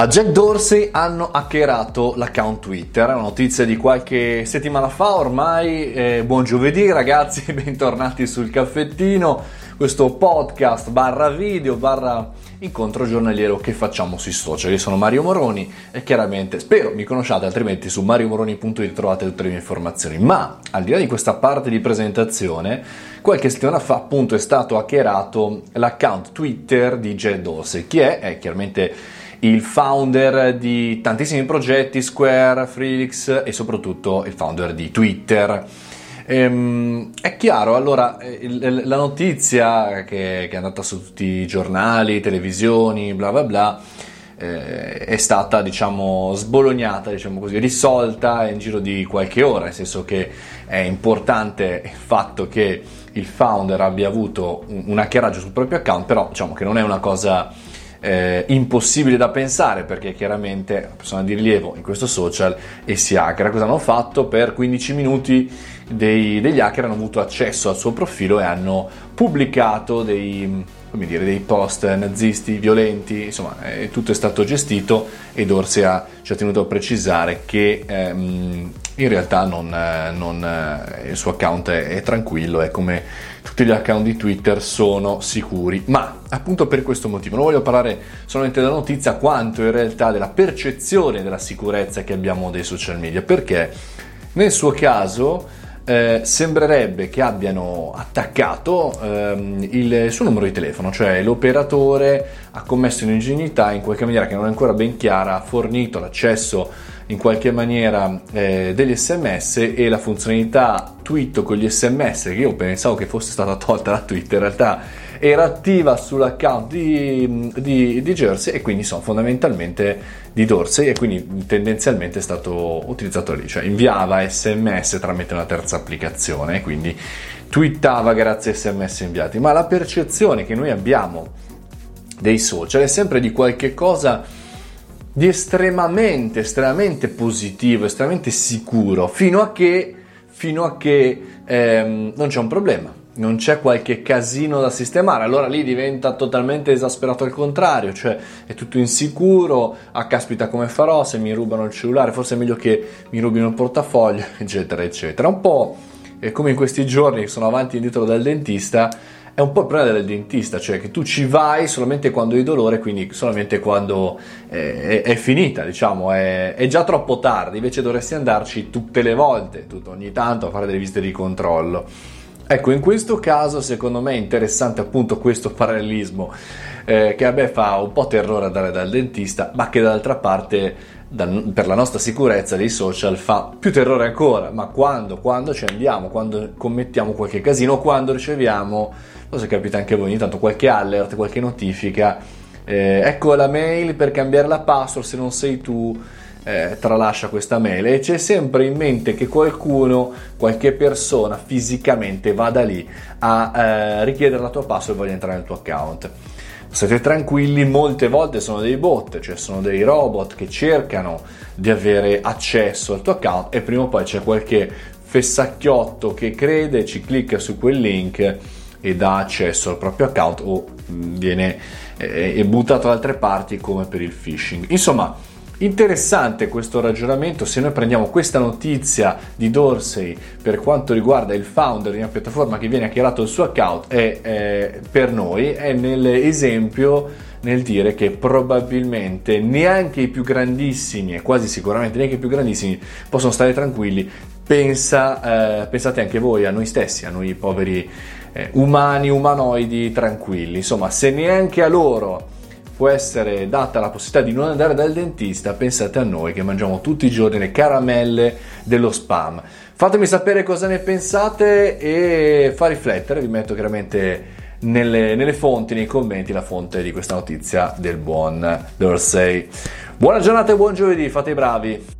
A Jack Dorsey hanno hackerato l'account Twitter, è una notizia di qualche settimana fa ormai. Eh, buon giovedì ragazzi, bentornati sul caffettino, questo podcast barra video barra incontro giornaliero che facciamo sui social. Io sono Mario Moroni e chiaramente spero mi conosciate, altrimenti su mariomoroni.it trovate tutte le mie informazioni. Ma al di là di questa parte di presentazione, qualche settimana fa appunto è stato hackerato l'account Twitter di Jack Dorsey. Chi è? È chiaramente il founder di tantissimi progetti, Square, Freelix e soprattutto il founder di Twitter. Ehm, è chiaro, allora, il, la notizia che, che, è andata su tutti i giornali, televisioni, bla bla bla, eh, è stata, diciamo, sbolognata, diciamo così, risolta in giro di qualche ora, nel senso che è importante il fatto che il founder abbia avuto un, un hackeraggio sul proprio account, però diciamo che non è una cosa eh, impossibile da pensare perché chiaramente una persona di rilievo in questo social e si hackera. Cosa hanno fatto? Per 15 minuti dei, degli hacker hanno avuto accesso al suo profilo e hanno pubblicato dei, dire, dei post nazisti, violenti, insomma eh, tutto è stato gestito e Dorsey ha, ci ha tenuto a precisare che ehm, in realtà non, non, il suo account è, è tranquillo, è come tutti gli account di Twitter sono sicuri, ma appunto per questo motivo non voglio parlare solamente della notizia quanto in realtà della percezione della sicurezza che abbiamo dei social media, perché nel suo caso eh, sembrerebbe che abbiano attaccato ehm, il suo numero di telefono, cioè l'operatore ha commesso un'ingenuità in qualche maniera che non è ancora ben chiara, ha fornito l'accesso in qualche maniera eh, degli sms e la funzionalità tweet con gli sms che io pensavo che fosse stata tolta da Twitter in realtà era attiva sull'account di, di, di Jersey e quindi sono fondamentalmente di Dorsey e quindi tendenzialmente è stato utilizzato lì, cioè inviava sms tramite una terza applicazione, quindi twittava grazie a sms inviati, ma la percezione che noi abbiamo dei social è sempre di qualche cosa di estremamente, estremamente positivo, estremamente sicuro, fino a che, fino a che ehm, non c'è un problema non c'è qualche casino da sistemare, allora lì diventa totalmente esasperato al contrario, cioè è tutto insicuro, ah caspita come farò se mi rubano il cellulare, forse è meglio che mi rubino il portafoglio, eccetera, eccetera. Un po' come in questi giorni sono avanti e indietro dal dentista, è un po' il problema del dentista, cioè che tu ci vai solamente quando hai dolore, quindi solamente quando è, è, è finita, diciamo, è, è, già troppo tardi, invece dovresti andarci tutte le volte, tutto, ogni tanto a fare delle visite di controllo. Ecco, in questo caso secondo me è interessante appunto questo parallelismo eh, che a me fa un po' terrore andare dal dentista, ma che dall'altra parte da, per la nostra sicurezza dei social fa più terrore ancora, ma quando, quando ci andiamo, quando commettiamo qualche casino, quando riceviamo, cosa capita anche voi ogni tanto, qualche alert, qualche notifica, eh, ecco la mail per cambiare la password se non sei tu eh, tralascia questa mail e c'è sempre in mente che qualcuno, qualche persona fisicamente vada lì a eh, richiedere la tua password e voglia entrare nel tuo account. State tranquilli, molte volte sono dei bot, cioè sono dei robot che cercano di avere accesso al tuo account e prima o poi c'è qualche fessacchiotto che crede, ci clicca su quel link e dà accesso al proprio account o mm, viene eh, buttato da altre parti come per il phishing. Insomma, Interessante questo ragionamento, se noi prendiamo questa notizia di Dorsey per quanto riguarda il founder di una piattaforma che viene hackerato il suo account, è, è per noi è nell'esempio nel dire che probabilmente neanche i più grandissimi, e quasi sicuramente neanche i più grandissimi, possono stare tranquilli. Pensa, eh, pensate anche voi a noi stessi, a noi poveri eh, umani, umanoidi tranquilli. Insomma, se neanche a loro può essere data la possibilità di non andare dal dentista, pensate a noi che mangiamo tutti i giorni le caramelle dello spam. Fatemi sapere cosa ne pensate e fa riflettere, vi metto chiaramente nelle, nelle fonti, nei commenti, la fonte di questa notizia del buon Dorsey. Buona giornata e buon giovedì, fate i bravi!